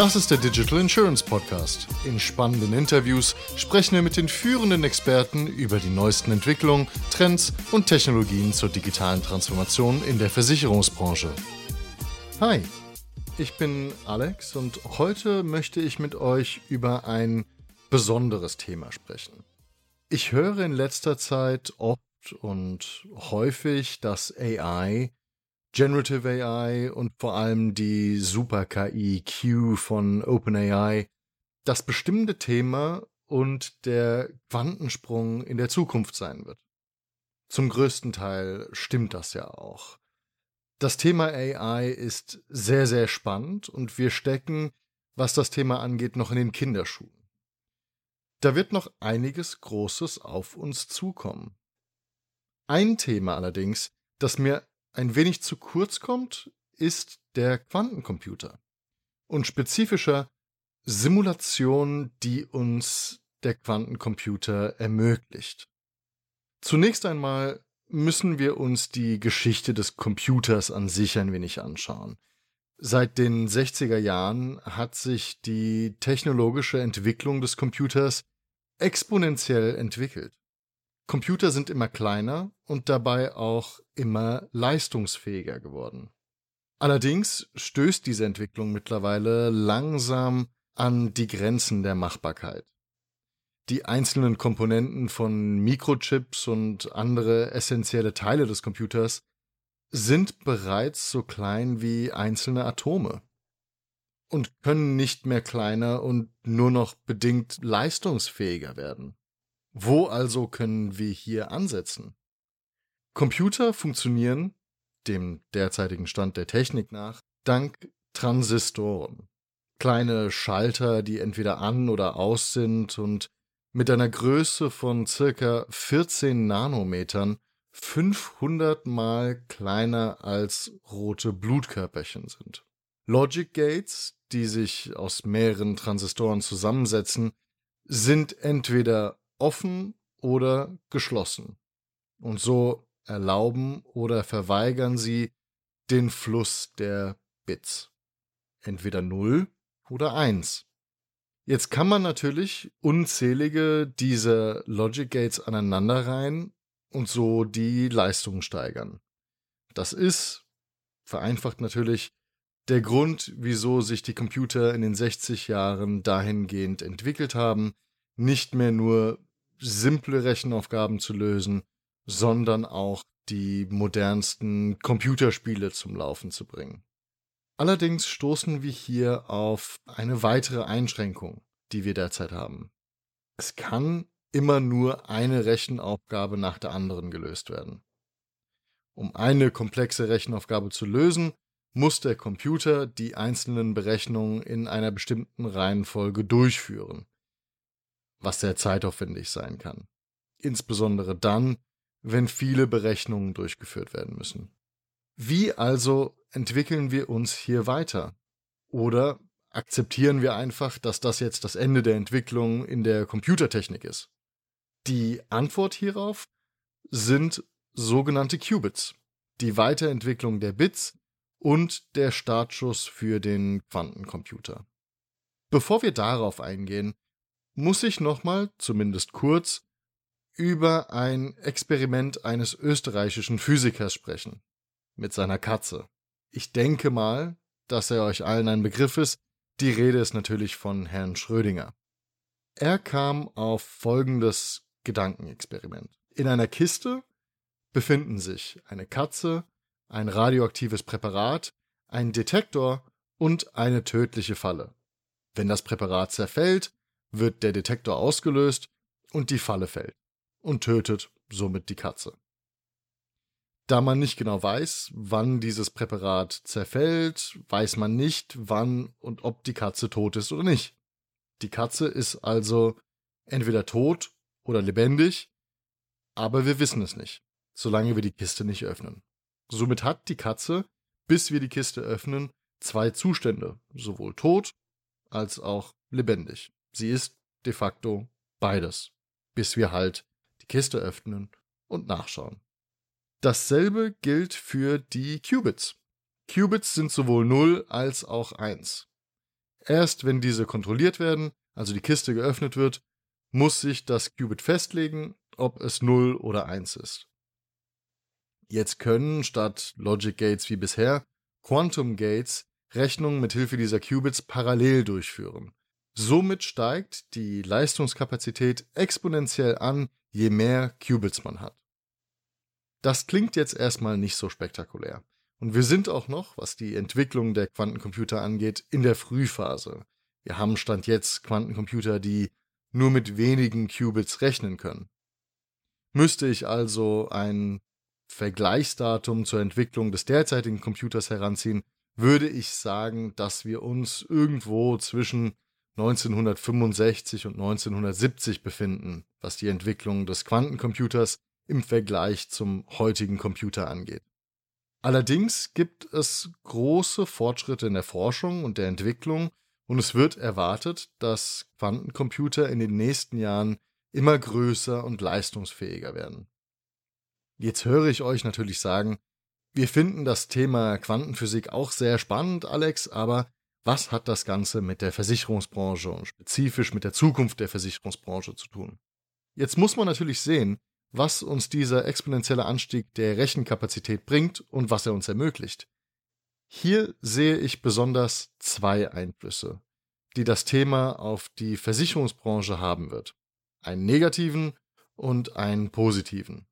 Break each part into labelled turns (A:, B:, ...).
A: Das ist der Digital Insurance Podcast. In spannenden Interviews sprechen wir mit den führenden Experten über die neuesten Entwicklungen, Trends und Technologien zur digitalen Transformation in der Versicherungsbranche. Hi, ich bin Alex und heute möchte ich mit euch über ein besonderes Thema sprechen. Ich höre in letzter Zeit oft und häufig, dass AI Generative AI und vor allem die Super-KI Q von OpenAI das bestimmte Thema und der Quantensprung in der Zukunft sein wird. Zum größten Teil stimmt das ja auch. Das Thema AI ist sehr, sehr spannend und wir stecken, was das Thema angeht, noch in den Kinderschuhen. Da wird noch einiges Großes auf uns zukommen. Ein Thema allerdings, das mir ein wenig zu kurz kommt, ist der Quantencomputer und spezifischer Simulation, die uns der Quantencomputer ermöglicht. Zunächst einmal müssen wir uns die Geschichte des Computers an sich ein wenig anschauen. Seit den 60er Jahren hat sich die technologische Entwicklung des Computers exponentiell entwickelt. Computer sind immer kleiner und dabei auch immer leistungsfähiger geworden. Allerdings stößt diese Entwicklung mittlerweile langsam an die Grenzen der Machbarkeit. Die einzelnen Komponenten von Mikrochips und andere essentielle Teile des Computers sind bereits so klein wie einzelne Atome und können nicht mehr kleiner und nur noch bedingt leistungsfähiger werden. Wo also können wir hier ansetzen? Computer funktionieren, dem derzeitigen Stand der Technik nach, dank Transistoren. Kleine Schalter, die entweder an oder aus sind und mit einer Größe von circa 14 Nanometern 500 mal kleiner als rote Blutkörperchen sind. Logic Gates, die sich aus mehreren Transistoren zusammensetzen, sind entweder offen oder geschlossen. Und so erlauben oder verweigern sie den Fluss der Bits. Entweder 0 oder 1. Jetzt kann man natürlich unzählige dieser Logic Gates aneinanderreihen und so die Leistung steigern. Das ist, vereinfacht natürlich, der Grund, wieso sich die Computer in den 60 Jahren dahingehend entwickelt haben, nicht mehr nur simple Rechenaufgaben zu lösen, sondern auch die modernsten Computerspiele zum Laufen zu bringen. Allerdings stoßen wir hier auf eine weitere Einschränkung, die wir derzeit haben. Es kann immer nur eine Rechenaufgabe nach der anderen gelöst werden. Um eine komplexe Rechenaufgabe zu lösen, muss der Computer die einzelnen Berechnungen in einer bestimmten Reihenfolge durchführen was sehr zeitaufwendig sein kann. Insbesondere dann, wenn viele Berechnungen durchgeführt werden müssen. Wie also entwickeln wir uns hier weiter? Oder akzeptieren wir einfach, dass das jetzt das Ende der Entwicklung in der Computertechnik ist? Die Antwort hierauf sind sogenannte Qubits, die Weiterentwicklung der Bits und der Startschuss für den Quantencomputer. Bevor wir darauf eingehen, muss ich nochmal, zumindest kurz, über ein Experiment eines österreichischen Physikers sprechen. Mit seiner Katze. Ich denke mal, dass er euch allen ein Begriff ist. Die Rede ist natürlich von Herrn Schrödinger. Er kam auf folgendes Gedankenexperiment. In einer Kiste befinden sich eine Katze, ein radioaktives Präparat, ein Detektor und eine tödliche Falle. Wenn das Präparat zerfällt, wird der Detektor ausgelöst und die Falle fällt und tötet somit die Katze. Da man nicht genau weiß, wann dieses Präparat zerfällt, weiß man nicht, wann und ob die Katze tot ist oder nicht. Die Katze ist also entweder tot oder lebendig, aber wir wissen es nicht, solange wir die Kiste nicht öffnen. Somit hat die Katze, bis wir die Kiste öffnen, zwei Zustände, sowohl tot als auch lebendig. Sie ist de facto beides, bis wir halt die Kiste öffnen und nachschauen. Dasselbe gilt für die Qubits. Qubits sind sowohl 0 als auch 1. Erst wenn diese kontrolliert werden, also die Kiste geöffnet wird, muss sich das Qubit festlegen, ob es 0 oder 1 ist. Jetzt können statt Logic Gates wie bisher Quantum Gates Rechnungen mit Hilfe dieser Qubits parallel durchführen. Somit steigt die Leistungskapazität exponentiell an, je mehr Qubits man hat. Das klingt jetzt erstmal nicht so spektakulär. Und wir sind auch noch, was die Entwicklung der Quantencomputer angeht, in der Frühphase. Wir haben Stand jetzt Quantencomputer, die nur mit wenigen Qubits rechnen können. Müsste ich also ein Vergleichsdatum zur Entwicklung des derzeitigen Computers heranziehen, würde ich sagen, dass wir uns irgendwo zwischen 1965 und 1970 befinden, was die Entwicklung des Quantencomputers im Vergleich zum heutigen Computer angeht. Allerdings gibt es große Fortschritte in der Forschung und der Entwicklung und es wird erwartet, dass Quantencomputer in den nächsten Jahren immer größer und leistungsfähiger werden. Jetzt höre ich euch natürlich sagen, wir finden das Thema Quantenphysik auch sehr spannend, Alex, aber was hat das Ganze mit der Versicherungsbranche und spezifisch mit der Zukunft der Versicherungsbranche zu tun? Jetzt muss man natürlich sehen, was uns dieser exponentielle Anstieg der Rechenkapazität bringt und was er uns ermöglicht. Hier sehe ich besonders zwei Einflüsse, die das Thema auf die Versicherungsbranche haben wird. Einen negativen und einen positiven.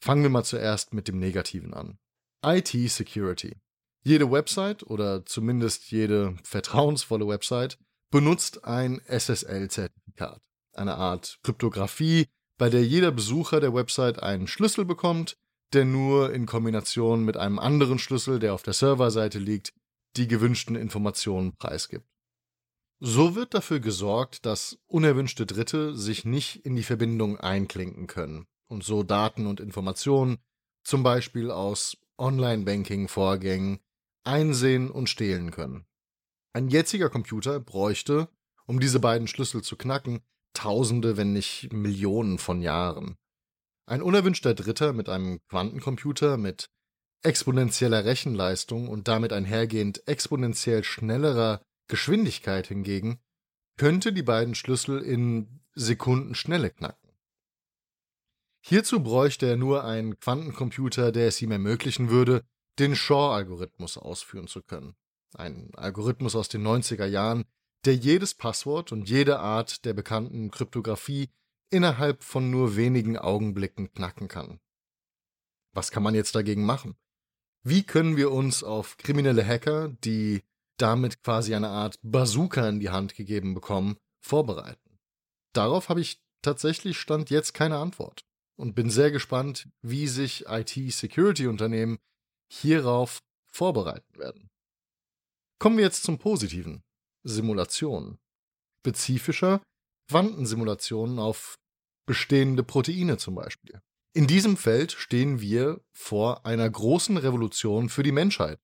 A: Fangen wir mal zuerst mit dem negativen an. IT Security. Jede Website oder zumindest jede vertrauensvolle Website benutzt ein SSL-Zertifikat, eine Art Kryptographie, bei der jeder Besucher der Website einen Schlüssel bekommt, der nur in Kombination mit einem anderen Schlüssel, der auf der Serverseite liegt, die gewünschten Informationen preisgibt. So wird dafür gesorgt, dass unerwünschte Dritte sich nicht in die Verbindung einklinken können und so Daten und Informationen, zum Beispiel aus Online-Banking-Vorgängen, einsehen und stehlen können. Ein jetziger Computer bräuchte, um diese beiden Schlüssel zu knacken, Tausende, wenn nicht Millionen von Jahren. Ein unerwünschter Dritter mit einem Quantencomputer mit exponentieller Rechenleistung und damit einhergehend exponentiell schnellerer Geschwindigkeit hingegen könnte die beiden Schlüssel in Sekundenschnelle knacken. Hierzu bräuchte er nur einen Quantencomputer, der es ihm ermöglichen würde, den Shor-Algorithmus ausführen zu können. Ein Algorithmus aus den 90er Jahren, der jedes Passwort und jede Art der bekannten Kryptographie innerhalb von nur wenigen Augenblicken knacken kann. Was kann man jetzt dagegen machen? Wie können wir uns auf kriminelle Hacker, die damit quasi eine Art Bazooka in die Hand gegeben bekommen, vorbereiten? Darauf habe ich tatsächlich Stand jetzt keine Antwort und bin sehr gespannt, wie sich IT-Security-Unternehmen hierauf vorbereiten werden. Kommen wir jetzt zum Positiven. Simulationen. Spezifischer Quantensimulationen auf bestehende Proteine zum Beispiel. In diesem Feld stehen wir vor einer großen Revolution für die Menschheit.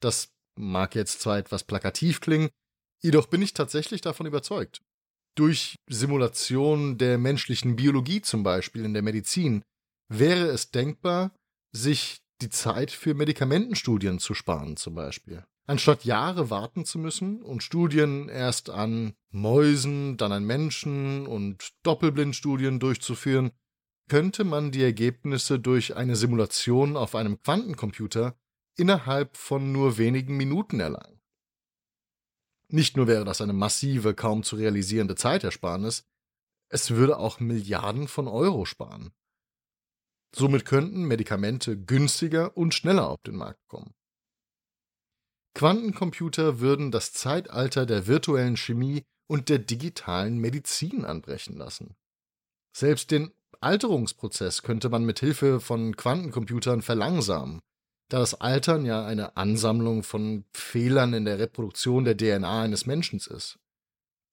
A: Das mag jetzt zwar etwas plakativ klingen, jedoch bin ich tatsächlich davon überzeugt. Durch Simulation der menschlichen Biologie zum Beispiel in der Medizin wäre es denkbar, sich die Zeit für Medikamentenstudien zu sparen zum Beispiel. Anstatt Jahre warten zu müssen und Studien erst an Mäusen, dann an Menschen und Doppelblindstudien durchzuführen, könnte man die Ergebnisse durch eine Simulation auf einem Quantencomputer innerhalb von nur wenigen Minuten erlangen. Nicht nur wäre das eine massive, kaum zu realisierende Zeitersparnis, es würde auch Milliarden von Euro sparen. Somit könnten Medikamente günstiger und schneller auf den Markt kommen. Quantencomputer würden das Zeitalter der virtuellen Chemie und der digitalen Medizin anbrechen lassen. Selbst den Alterungsprozess könnte man mit Hilfe von Quantencomputern verlangsamen, da das Altern ja eine Ansammlung von Fehlern in der Reproduktion der DNA eines Menschen ist.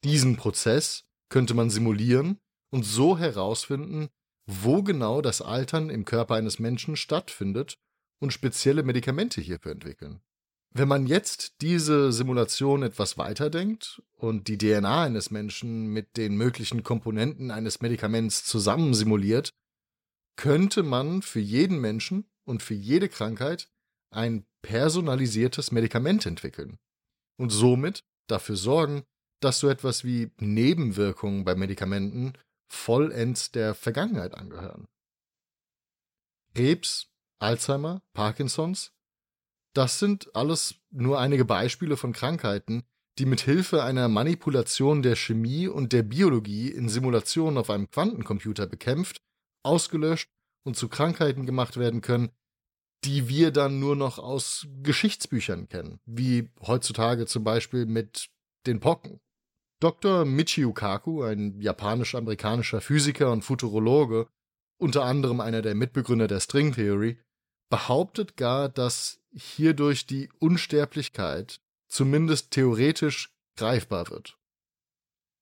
A: Diesen Prozess könnte man simulieren und so herausfinden, wo genau das Altern im Körper eines Menschen stattfindet und spezielle Medikamente hierfür entwickeln. Wenn man jetzt diese Simulation etwas weiterdenkt und die DNA eines Menschen mit den möglichen Komponenten eines Medikaments zusammen simuliert, könnte man für jeden Menschen und für jede Krankheit ein personalisiertes Medikament entwickeln und somit dafür sorgen, dass so etwas wie Nebenwirkungen bei Medikamenten vollends der Vergangenheit angehören. Krebs, Alzheimer, Parkinsons, das sind alles nur einige Beispiele von Krankheiten, die mit Hilfe einer Manipulation der Chemie und der Biologie in Simulationen auf einem Quantencomputer bekämpft, ausgelöscht und zu Krankheiten gemacht werden können, die wir dann nur noch aus Geschichtsbüchern kennen, wie heutzutage zum Beispiel mit den Pocken. Dr. Michio Kaku, ein japanisch-amerikanischer Physiker und Futurologe, unter anderem einer der Mitbegründer der String Theory, behauptet gar, dass hierdurch die Unsterblichkeit zumindest theoretisch greifbar wird.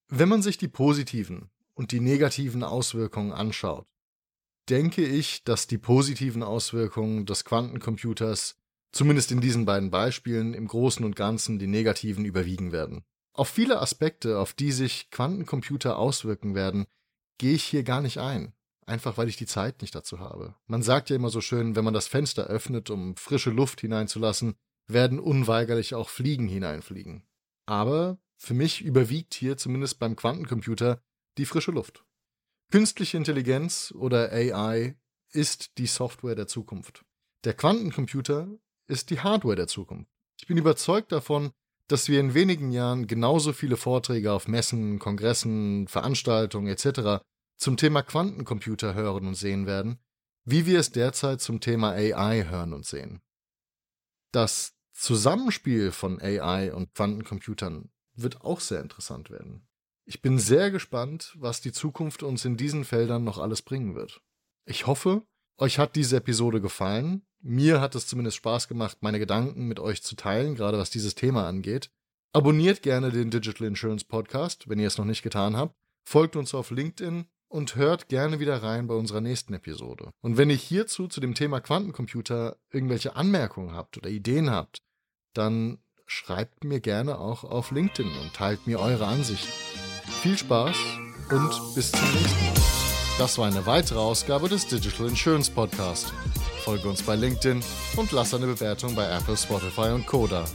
A: Wenn man sich die positiven und die negativen Auswirkungen anschaut, denke ich, dass die positiven Auswirkungen des Quantencomputers, zumindest in diesen beiden Beispielen, im Großen und Ganzen die negativen überwiegen werden. Auf viele Aspekte, auf die sich Quantencomputer auswirken werden, gehe ich hier gar nicht ein. Einfach weil ich die Zeit nicht dazu habe. Man sagt ja immer so schön, wenn man das Fenster öffnet, um frische Luft hineinzulassen, werden unweigerlich auch Fliegen hineinfliegen. Aber für mich überwiegt hier zumindest beim Quantencomputer die frische Luft. Künstliche Intelligenz oder AI ist die Software der Zukunft. Der Quantencomputer ist die Hardware der Zukunft. Ich bin überzeugt davon, dass wir in wenigen Jahren genauso viele Vorträge auf Messen, Kongressen, Veranstaltungen etc. zum Thema Quantencomputer hören und sehen werden, wie wir es derzeit zum Thema AI hören und sehen. Das Zusammenspiel von AI und Quantencomputern wird auch sehr interessant werden. Ich bin sehr gespannt, was die Zukunft uns in diesen Feldern noch alles bringen wird. Ich hoffe, euch hat diese Episode gefallen. Mir hat es zumindest Spaß gemacht, meine Gedanken mit euch zu teilen, gerade was dieses Thema angeht. Abonniert gerne den Digital Insurance Podcast, wenn ihr es noch nicht getan habt. Folgt uns auf LinkedIn und hört gerne wieder rein bei unserer nächsten Episode. Und wenn ihr hierzu zu dem Thema Quantencomputer irgendwelche Anmerkungen habt oder Ideen habt, dann schreibt mir gerne auch auf LinkedIn und teilt mir eure Ansichten. Viel Spaß und bis zum nächsten Mal. Das war eine weitere Ausgabe des Digital Insurance Podcast. Folge uns bei LinkedIn und lass eine Bewertung bei Apple, Spotify und Koda.